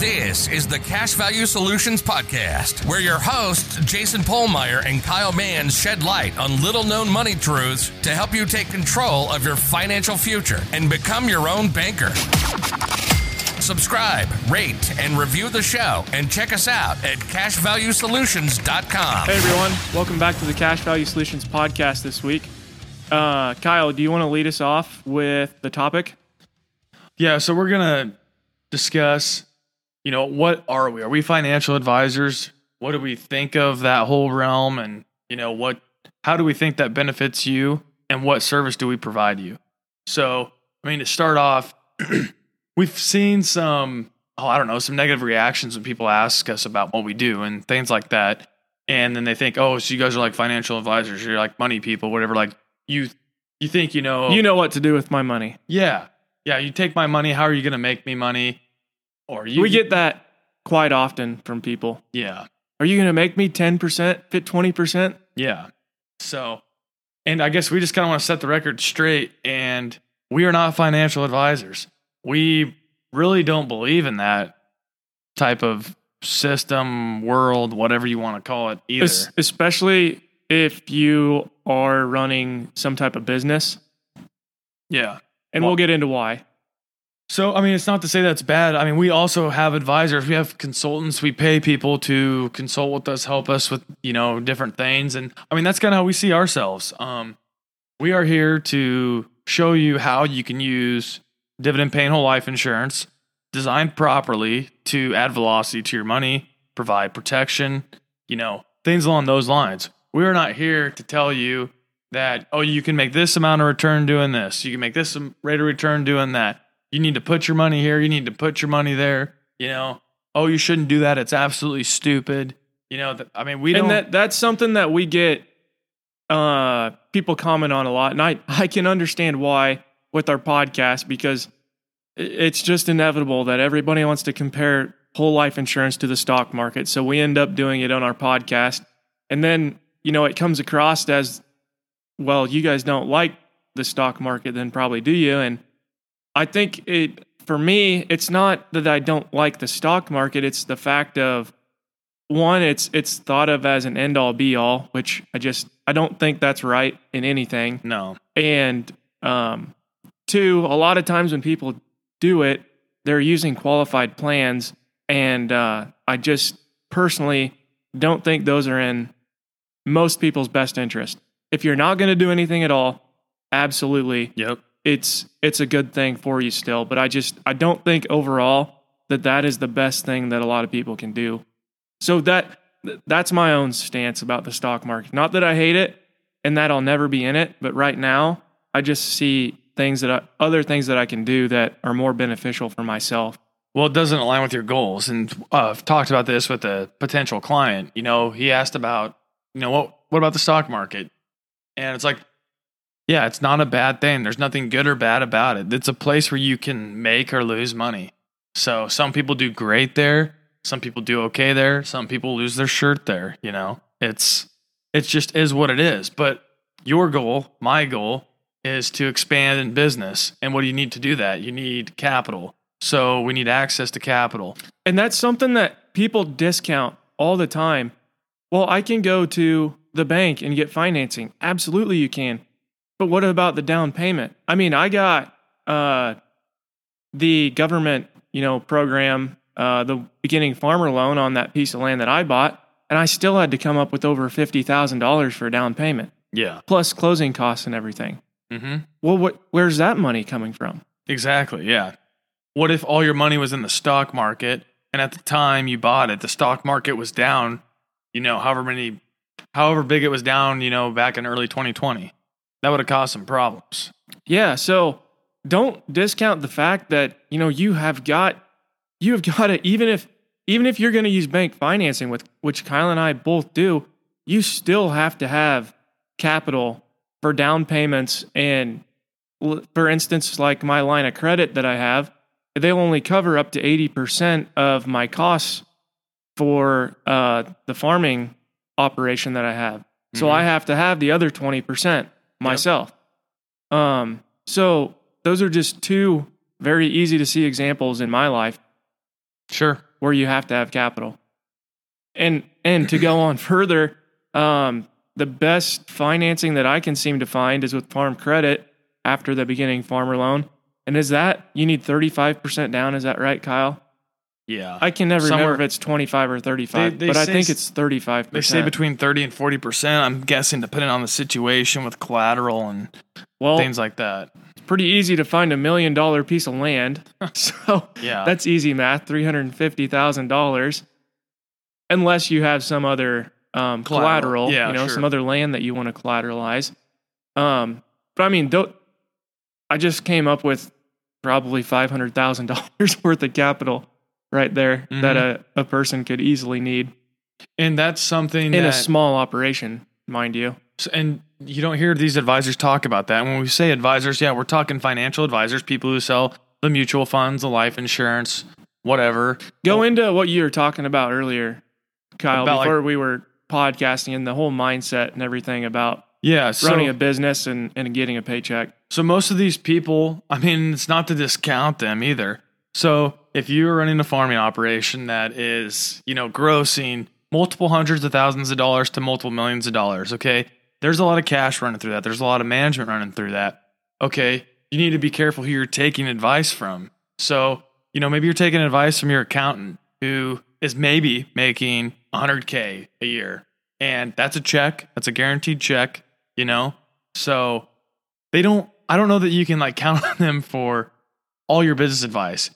This is the Cash Value Solutions Podcast, where your hosts, Jason Pohlmeier and Kyle Mans, shed light on little known money truths to help you take control of your financial future and become your own banker. Subscribe, rate, and review the show, and check us out at cashvaluesolutions.com. Hey everyone, welcome back to the Cash Value Solutions podcast this week. Uh, Kyle, do you want to lead us off with the topic? Yeah, so we're gonna discuss, you know, what are we? Are we financial advisors? What do we think of that whole realm, and you know, what? How do we think that benefits you, and what service do we provide you? So, I mean, to start off, we've seen some, oh, I don't know, some negative reactions when people ask us about what we do and things like that, and then they think, oh, so you guys are like financial advisors, you're like money people, whatever. Like you, you think you know, You know what to do with my money. yeah, yeah. You take my money. How are you going to make me money? Or you we get that quite often from people. yeah, Are you going to make me 10%, fit 20%? yeah. So, and I guess we just kind of want to set the record straight. And we are not financial advisors. We really don't believe in that type of system, world, whatever you want to call it, either. Es- especially if you are running some type of business. yeah. And Well- we'll get into why. So, I mean, it's not to say that's bad. I mean, we also have advisors. We have consultants. We pay people to consult with us, help us with, you know, different things. And I mean, that's kind of how we see ourselves. Um, we are here to show you how you can use dividend paying whole life insurance designed properly to add velocity to your money, provide protection, you know, things along those lines. We are not here to tell you that, oh, you can make this amount of return doing this. You can make this rate of return doing that. You need to put your money here. You need to put your money there. You know, oh, you shouldn't do that. It's absolutely stupid. You know, th- I mean, we don't. and that that's something that we get uh people comment on a lot and I I can understand why with our podcast because it's just inevitable that everybody wants to compare whole life insurance to the stock market so we end up doing it on our podcast and then you know it comes across as well you guys don't like the stock market then probably do you and I think it for me it's not that I don't like the stock market it's the fact of one it's it's thought of as an end all be all which i just i don't think that's right in anything no. and um two a lot of times when people do it they're using qualified plans and uh i just personally don't think those are in most people's best interest if you're not going to do anything at all absolutely Yep. It's it's a good thing for you still but i just i don't think overall that that is the best thing that a lot of people can do so that that's my own stance about the stock market not that i hate it and that i'll never be in it but right now i just see things that I, other things that i can do that are more beneficial for myself Well, it doesn't align with your goals. And uh, I've talked about this with a potential client. You know, he asked about, you know, what what about the stock market? And it's like, yeah, it's not a bad thing. There's nothing good or bad about it. It's a place where you can make or lose money. So some people do great there. Some people do okay there. Some people lose their shirt there. You know, it's it just is what it is. But your goal, my goal, is to expand in business. And what do you need to do that? You need capital. So we need access to capital. And that's something that people discount all the time. Well, I can go to the bank and get financing. Absolutely, you can. But what about the down payment? I mean, I got uh, the government, you know, program, uh, the beginning farmer loan on that piece of land that I bought, and I still had to come up with over fifty thousand dollars for a down payment, Yeah. plus closing costs and everything. Mm-hmm. Well, what? Where's that money coming from? Exactly. Yeah. What if all your money was in the stock market and at the time you bought it, the stock market was down, you know, however many, however big it was down, you know, back in early 2020? That would have caused some problems. Yeah, so don't discount the fact that, you know, you have got you have got to even if even if you're going to use bank financing with which Kyle and I both do, you still have to have capital for down payments and for instance like my line of credit that I have, they'll only cover up to 80% of my costs for uh, the farming operation that I have. So Mhm. I have to have the other 20% myself. Um, so those are just two very easy to see examples in my life. Sure. where you have to have capital. And and to go on further, um, the best financing that I can seem to find is with farm credit after the beginning farmer loan. And is that you need 35% down? Is that right, Kyle? Yeah. I can never Somewhere- remember if it's 25 or 35, They- they but I think it's 35%. they say between 30 and 40%. I'm guessing depending on the situation with collateral and well, things like that. it's pretty easy to find a million dollar piece of land. so Yeah. that's easy math, $350,000. Unless you have some other um, Collateral. collateral, Yeah, you know, sure. some other land that you want to collateralize. Um, but I mean, don't, I just came up with probably $500,000 worth of capital right there that Mhm. a, a person could easily need and that's something in that a small operation, mind you. and you don't hear these advisors talk about that. When we say advisors, yeah, we're talking financial advisors, people who sell the mutual funds, the life insurance, whatever. Go into what you were talking about earlier, Kyle, About, like- before we were podcasting and the whole mindset and everything about Yeah, so running a business and, and getting a paycheck. So most of these people, I mean, it's not to discount them either. So if you're running a farming operation that is, you know, grossing multiple hundreds of thousands of dollars to multiple millions of dollars, okay, there's a lot of cash running through that. There's a lot of management running through that. Okay, you need to be careful who you're taking advice from. So, you know, maybe you're taking advice from your accountant who is maybe making 100K a year. And that's a check, that's a guaranteed check, you know? So they don't, I don't know that you can like count on them for all your business advice.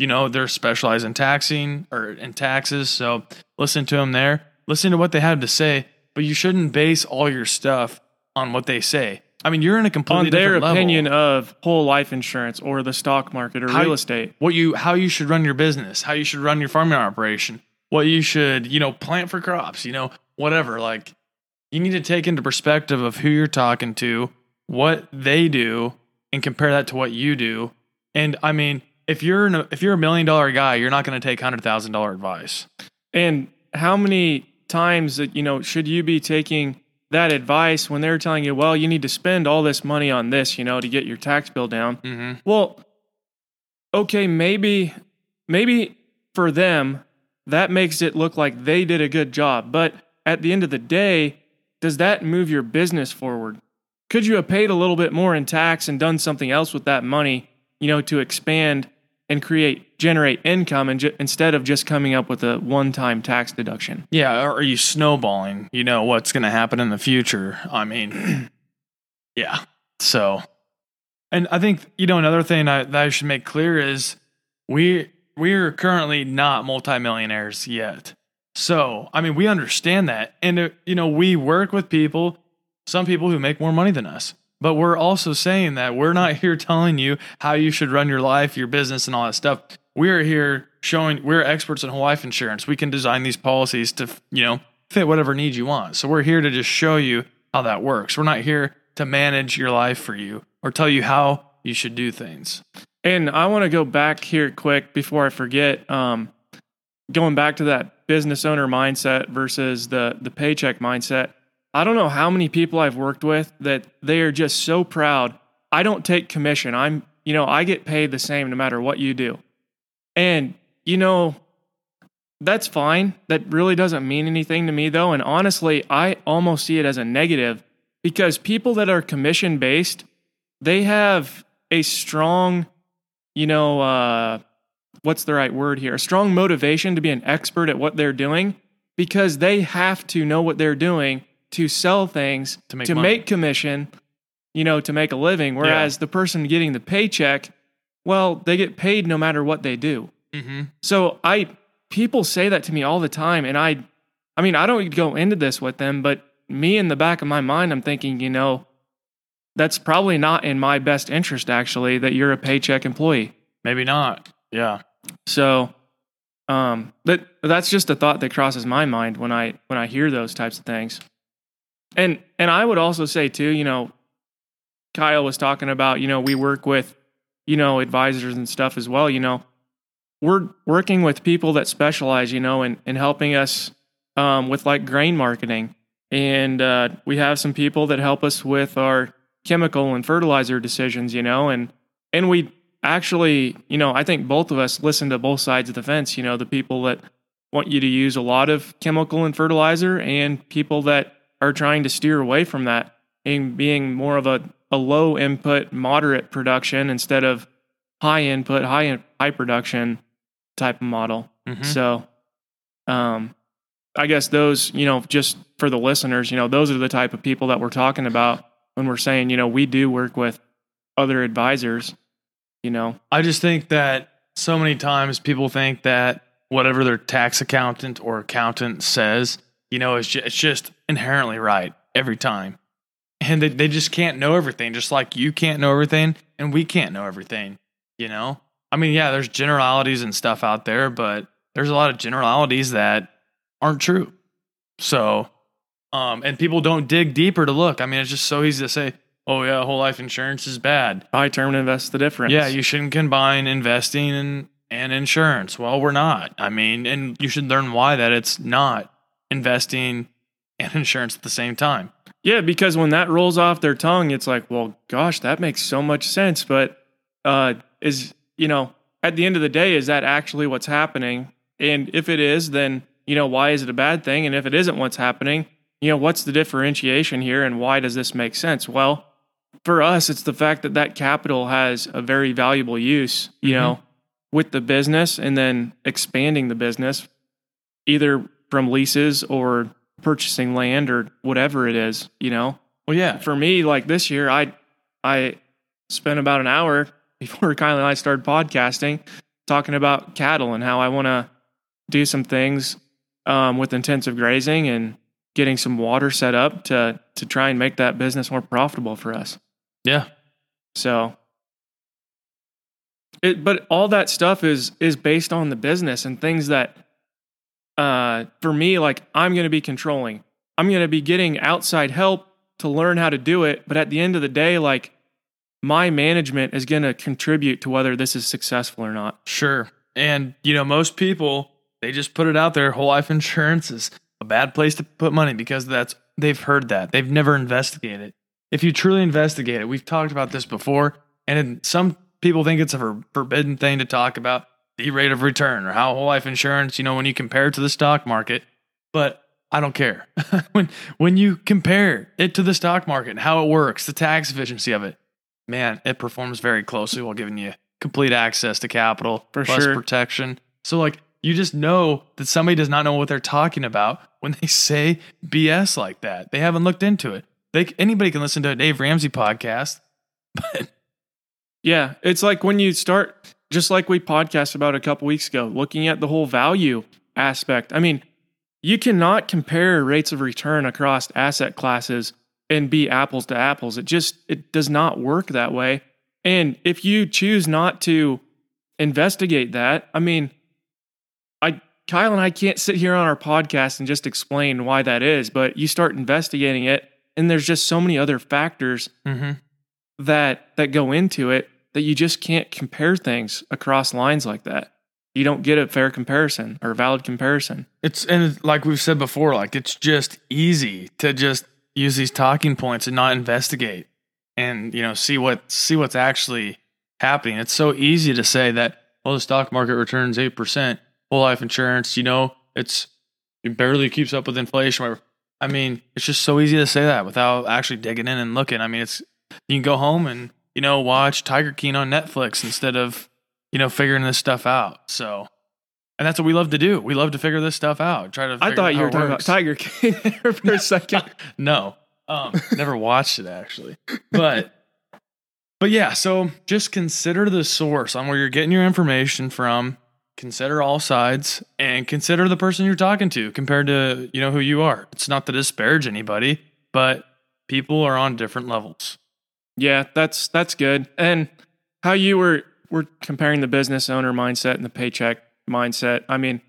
You know, they're specialized in taxing or in taxes. So listen to them there, listen to what they have to say, but you shouldn't base all your stuff on what they say. I mean, you're in a completely On their different level. opinion of whole life insurance or the stock market or How- real estate. what you how you should run your business, how you should run your farming operation, what you should, you know, plant for crops, you know, whatever. Like you need to take into perspective of who you're talking to, what they do, and compare that to what you do. And I mean, if you're in a, if you're a million dollar guy, you're not going to take hundred thousand dollar advice. And how many times that, you know, should you be taking that advice when they're telling you, well, you need to spend all this money on this, you know, to get your tax bill down? Mm-hmm. Well, okay, maybe maybe for them that makes it look like they did a good job, but at the end of the day, does that move your business forward? Could you have paid a little bit more in tax and done something else with that money, you know, to expand and create generate income and ju- instead of just coming up with a one-time tax deduction? Yeah, or are you snowballing? You know what's going to happen in the future. I mean, yeah. So, and I think you know another thing I, that I should make clear is we we're currently not multimillionaires yet. So, I mean, we understand that, and uh, you know, we work with people, some people who make more money than us. But we're also saying that we're not here telling you how you should run your life, your business, and all that stuff. We're here showing we're experts in whole life insurance. We can design these policies to, you know, fit whatever needs you want. So we're here to just show you how that works. We're not here to manage your life for you or tell you how you should do things. And I want to go back here quick before I forget. Um, going back to that business owner mindset versus the the paycheck mindset. I don't know how many people I've worked with that they are just so proud. I don't take commission. I'm, you know, I get paid the same no matter what you do. And, you know, that's fine. That really doesn't mean anything to me though. And honestly, I almost see it as a negative because people that are commission based, they have a strong, you know, uh, what's the right word here? A strong motivation to be an expert at what they're doing because they have to know what they're doing to sell things, To make to make commission, you know, to make a living. Whereas the person getting the paycheck, well, they get paid no matter what they do. Mm-hmm. So I people say that to me all the time and I I mean, I don't go into this with them, but me in the back of my mind I'm thinking, you know, that's probably not in my best interest actually that you're a paycheck employee. Maybe not. Yeah. So um that that's just a thought that crosses my mind when I when I hear those types of things. And and I would also say too, you know, Kyle was talking about, you know, we work with, you know, advisors and stuff as well, you know. We're working with people that specialize, you know, in, in helping us um, with like grain marketing. And uh, we have some people that help us with our chemical and fertilizer decisions, you know, and and we actually, you know, I think both of us listen to both sides of the fence. You know, the people that want you to use a lot of chemical and fertilizer, and people that are trying to steer away from that and being more of a, a low input, moderate production instead of high input, high high production type of model. Mhm. So, um, I guess those, you know, just for the listeners, you know, those are the type of people that we're talking about when we're saying, you know, we do work with other advisors. You know, I just think that so many times people think that whatever their tax accountant or accountant says, you know, is ju- it's just inherently right every time. And they, they just can't know everything, just like you can't know everything and we can't know everything, you know? I mean, yeah, there's generalities and stuff out there, but there's a lot of generalities that aren't true. So, um, and people don't dig deeper to look. I mean, it's just so easy to say, oh, yeah, whole life insurance is bad. buy term and invest the difference. Yeah, you shouldn't combine investing and, and insurance. Well, we're not. I mean, and you should learn why that it's not investing and insurance at the same time. Yeah, because when that rolls off their tongue, it's like, well, gosh, that makes so much sense. But uh, is you know, at the end of the day, is that actually what's happening? And if it is, then you know, why is it a bad thing? And if it isn't what's happening, you know, what's the differentiation here, and why does this make sense? Well, for us, it's the fact that that capital has a very valuable use. You Mhm. know, with the business, and then expanding the business, either from leases or purchasing land or whatever it is, you know. Well, yeah. For me, like this year, I I spent about an hour before Kyle and I started podcasting talking about cattle and how I want to do some things um, with intensive grazing and getting some water set up to to try and make that business more profitable for us. Yeah. So it but all that stuff is is based on the business and things that uh for me like I'm going to be controlling. I'm going to be getting outside help to learn how to do it, but at the end of the day like my management is going to contribute to whether this is successful or not. Sure. And, you know, most people, they just put it out there. Whole life insurance is a bad place to put money because that's, they've heard that. They've never investigated. If you truly investigate it, we've talked about this before, and some people think it's a forbidden thing to talk about the rate of return or how whole life insurance, you know, when you compare it to the stock market. But I don't care. when when you compare it to the stock market and how it works, the tax efficiency of it, man, it performs very closely while giving you complete access to capital For plus sure. protection. So like you just know that somebody does not know what they're talking about when they say BS like that. They haven't looked into it. They anybody can listen to a Dave Ramsey podcast, but Yeah, it's like when you start, just like we podcast about a couple weeks ago, looking at the whole value aspect. I mean, you cannot compare rates of return across asset classes and be apples to apples. It just it does not work that way. And if you choose not to investigate that, I mean, I Kyle and I can't sit here on our podcast and just explain why that is, but you start investigating it, and there's just so many other factors mm-hmm. that that go into it that you just can't compare things across lines like that. You don't get a fair comparison or a valid comparison. It's and like we've said before, like it's just easy to just use these talking points and not investigate and you know see what see what's actually happening. It's so easy to say that well the stock market returns eight percent, whole life insurance, you know, it's it barely keeps up with inflation. Whatever. I mean, it's just so easy to say that without actually digging in and looking. I mean, it's you can go home and you know watch Tiger King on Netflix instead of you know figuring this stuff out. So. And that's what we love to do. We love to figure this stuff out. Try to. I thought you were talking about. Tiger King for a second. No, um, never watched it actually, but but yeah. So just consider the source on where you're getting your information from. Consider all sides and consider the person you're talking to compared to you know who you are. It's not to disparage anybody, but people are on different levels. Yeah, that's that's good. And how you were were comparing the business owner mindset and the paycheck mindset. I mean,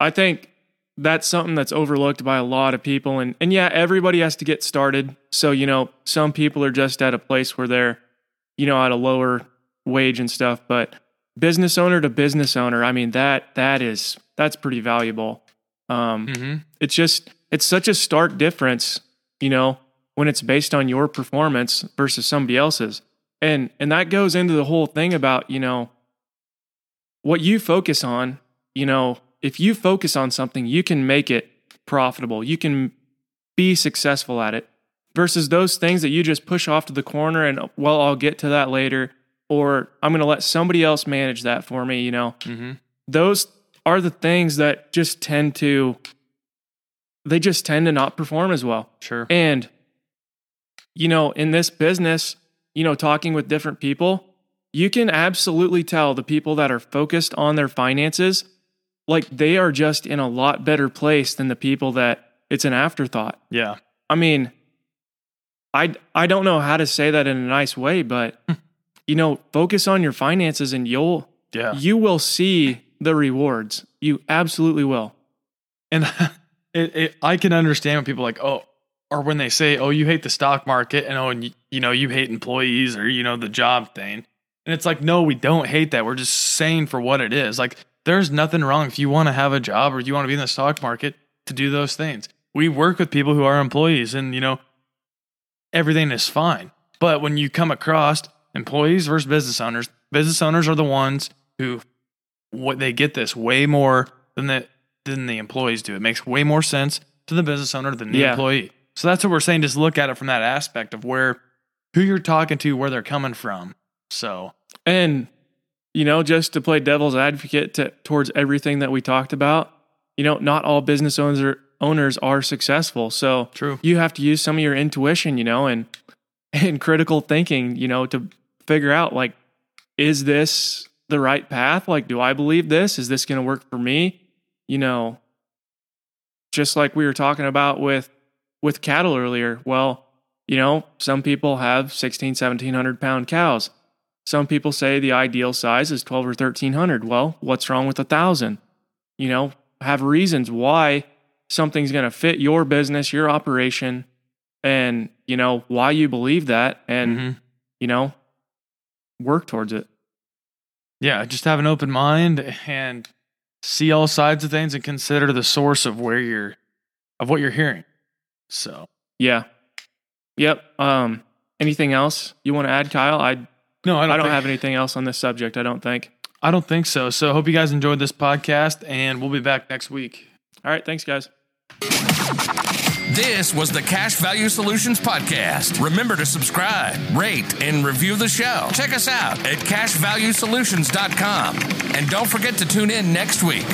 I think that's something that's overlooked by a lot of people and and yeah, everybody has to get started. So, you know, some people are just at a place where they're you know, at a lower wage and stuff, but business owner to business owner, I mean, that that is that's pretty valuable. Um Mm-hmm. it's just it's such a stark difference you know when it's based on your performance versus somebody else's And and that goes into the whole thing about, you know, what you focus on, you know, if you focus on something, you can make it profitable. You can be successful at it versus those things that you just push off to the corner and well, I'll get to that later or I'm going to let somebody else manage that for me, you know. Mm-hmm. Those are the things that just tend to they just tend to not perform as well. Sure. And, you know, in this business, you know, talking with different people, you can absolutely tell the people that are focused on their finances, like they are just in a lot better place than the people that it's an afterthought. Yeah. I mean, I I don't know how to say that in a nice way, but hmm. you know, focus on your finances and you'll Yeah. you will see the rewards. You absolutely will. And it, it, I can understand when people are like, oh, or when they say, oh, you hate the stock market and oh, and you, you know, you hate employees or, you know, the job thing. And it's like, no, we don't hate that. We're just saying for what it is. Like, there's nothing wrong if you want to have a job or you want to be in the stock market to do those things. We work with people who are employees and, you know, everything is fine. But when you come across employees versus business owners, business owners are the ones who what they get this way more than the than the employees do. It makes way more sense to the business owner than the Yeah. employee. So that's what we're saying. Just look at it from that aspect of where who you're talking to, where they're coming from. So And, you know, just to play devil's advocate to, towards everything that we talked about, you know, not all business owners are, owners are successful. So True. you have to use some of your intuition, you know, and and critical thinking, you know, to figure out like, is this the right path? Like, do I believe this? Is this going to work for me? You know, just like we were talking about with with cattle earlier. Well, you know, some people have 16, 1700 pound cows. Some people say the ideal size is 12 or 1300. Well, what's wrong with a thousand? You know, have reasons why something's going to fit your business, your operation, and, you know, why you believe that and, Mhm. you know, work towards it. yeah, just have an open mind and see all sides of things and consider the source of where you're of what you're hearing. So Yeah. Yep. Um, anything else you want to add, Kyle? I no, I I don't, don't think- have anything else on this subject, I don't think. I don't think so. So hope you guys enjoyed this podcast and we'll be back next week. All right, thanks guys. This was the Cash Value Solutions Podcast. Remember to subscribe, rate, and review the show. Check us out at cashvaluesolutions.com. And don't forget to tune in next week.